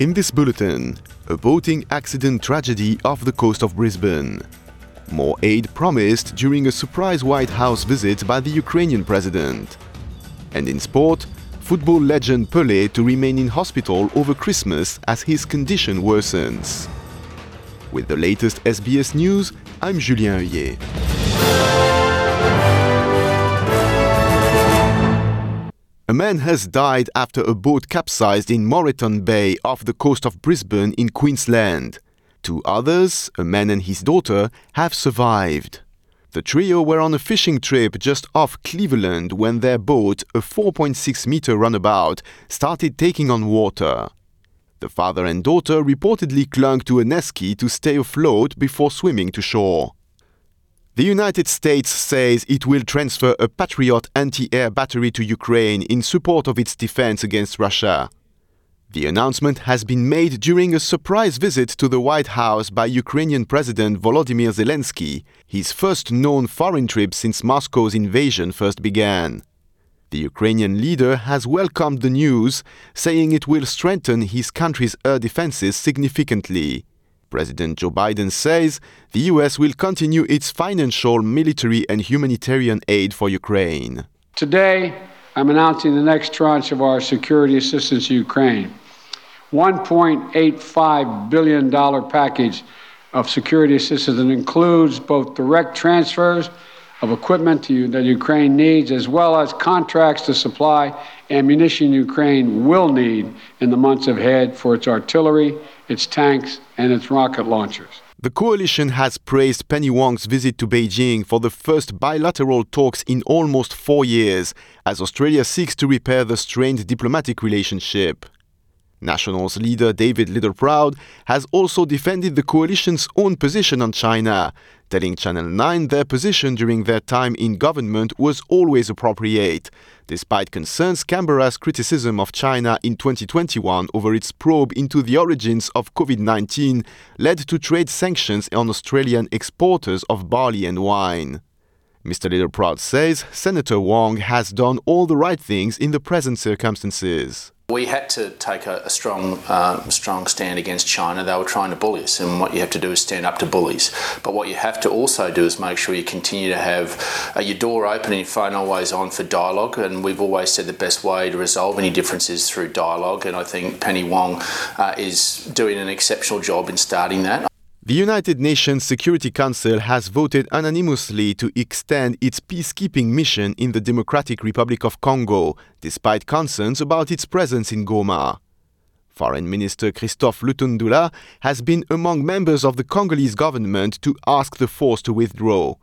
In this bulletin, a boating accident tragedy off the coast of Brisbane. More aid promised during a surprise White House visit by the Ukrainian president. And in sport, football legend Pelé to remain in hospital over Christmas as his condition worsens. With the latest SBS news, I'm Julien Heuillet. A man has died after a boat capsized in Moreton Bay off the coast of Brisbane in Queensland. Two others, a man and his daughter, have survived. The trio were on a fishing trip just off Cleveland when their boat, a 4.6 meter runabout, started taking on water. The father and daughter reportedly clung to an esky to stay afloat before swimming to shore. The United States says it will transfer a Patriot anti air battery to Ukraine in support of its defense against Russia. The announcement has been made during a surprise visit to the White House by Ukrainian President Volodymyr Zelensky, his first known foreign trip since Moscow's invasion first began. The Ukrainian leader has welcomed the news, saying it will strengthen his country's air defenses significantly. President Joe Biden says the US will continue its financial, military, and humanitarian aid for Ukraine. Today, I'm announcing the next tranche of our security assistance to Ukraine. $1.85 billion package of security assistance that includes both direct transfers of equipment to, that Ukraine needs, as well as contracts to supply ammunition Ukraine will need in the months ahead for its artillery, its tanks, and its rocket launchers. The coalition has praised Penny Wong's visit to Beijing for the first bilateral talks in almost four years, as Australia seeks to repair the strained diplomatic relationship. Nationals leader David Littleproud has also defended the coalition's own position on China, telling Channel 9 their position during their time in government was always appropriate, despite concerns Canberra's criticism of China in 2021 over its probe into the origins of COVID 19 led to trade sanctions on Australian exporters of barley and wine. Mr. Littleproud says Senator Wong has done all the right things in the present circumstances. We had to take a, a strong, uh, strong stand against China. They were trying to bully us, and what you have to do is stand up to bullies. But what you have to also do is make sure you continue to have uh, your door open and your phone always on for dialogue. And we've always said the best way to resolve any differences through dialogue. And I think Penny Wong uh, is doing an exceptional job in starting that. The United Nations Security Council has voted unanimously to extend its peacekeeping mission in the Democratic Republic of Congo, despite concerns about its presence in Goma. Foreign Minister Christophe Lutundula has been among members of the Congolese government to ask the force to withdraw.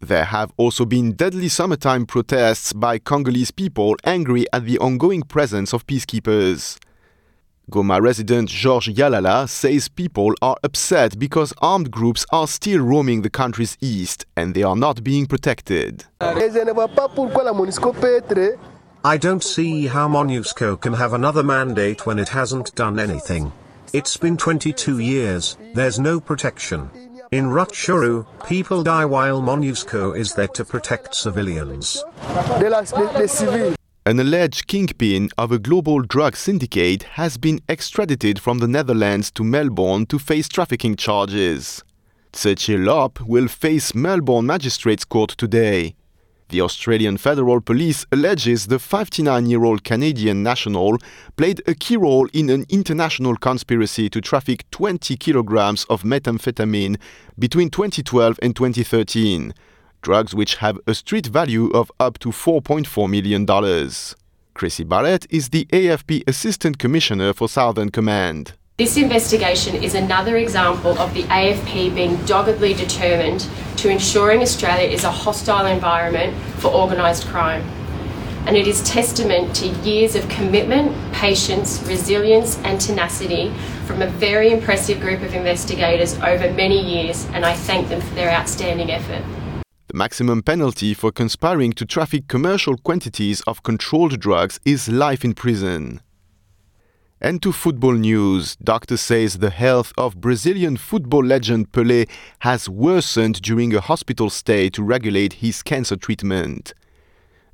There have also been deadly summertime protests by Congolese people angry at the ongoing presence of peacekeepers. Goma resident George Yalala says people are upset because armed groups are still roaming the country's east and they are not being protected. I don't see how MONUSCO can have another mandate when it hasn't done anything. It's been 22 years, there's no protection. In Rutshuru, people die while MONUSCO is there to protect civilians. An alleged kingpin of a global drug syndicate has been extradited from the Netherlands to Melbourne to face trafficking charges. Tse Chi Lop will face Melbourne Magistrates Court today. The Australian Federal Police alleges the 59 year old Canadian national played a key role in an international conspiracy to traffic 20 kilograms of methamphetamine between 2012 and 2013 drugs which have a street value of up to $4.4 million. Krissy Barrett is the AFP Assistant Commissioner for Southern Command. This investigation is another example of the AFP being doggedly determined to ensuring Australia is a hostile environment for organised crime. And it is testament to years of commitment, patience, resilience, and tenacity from a very impressive group of investigators over many years, and I thank them for their outstanding effort. The maximum penalty for conspiring to traffic commercial quantities of controlled drugs is life in prison. And to football news, doctor says the health of Brazilian football legend Pelé has worsened during a hospital stay to regulate his cancer treatment.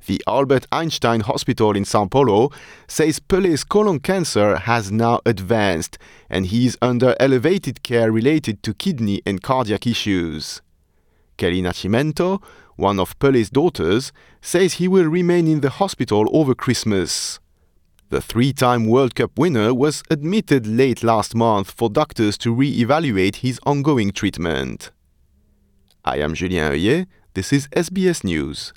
The Albert Einstein Hospital in Sao Paulo says Pele's colon cancer has now advanced and he is under elevated care related to kidney and cardiac issues. Kely Nascimento, one of Pele's daughters, says he will remain in the hospital over Christmas. The three time World Cup winner was admitted late last month for doctors to re evaluate his ongoing treatment. I am Julien Heuillet. This is SBS News.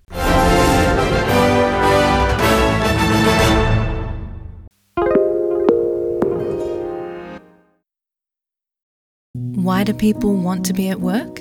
Why do people want to be at work?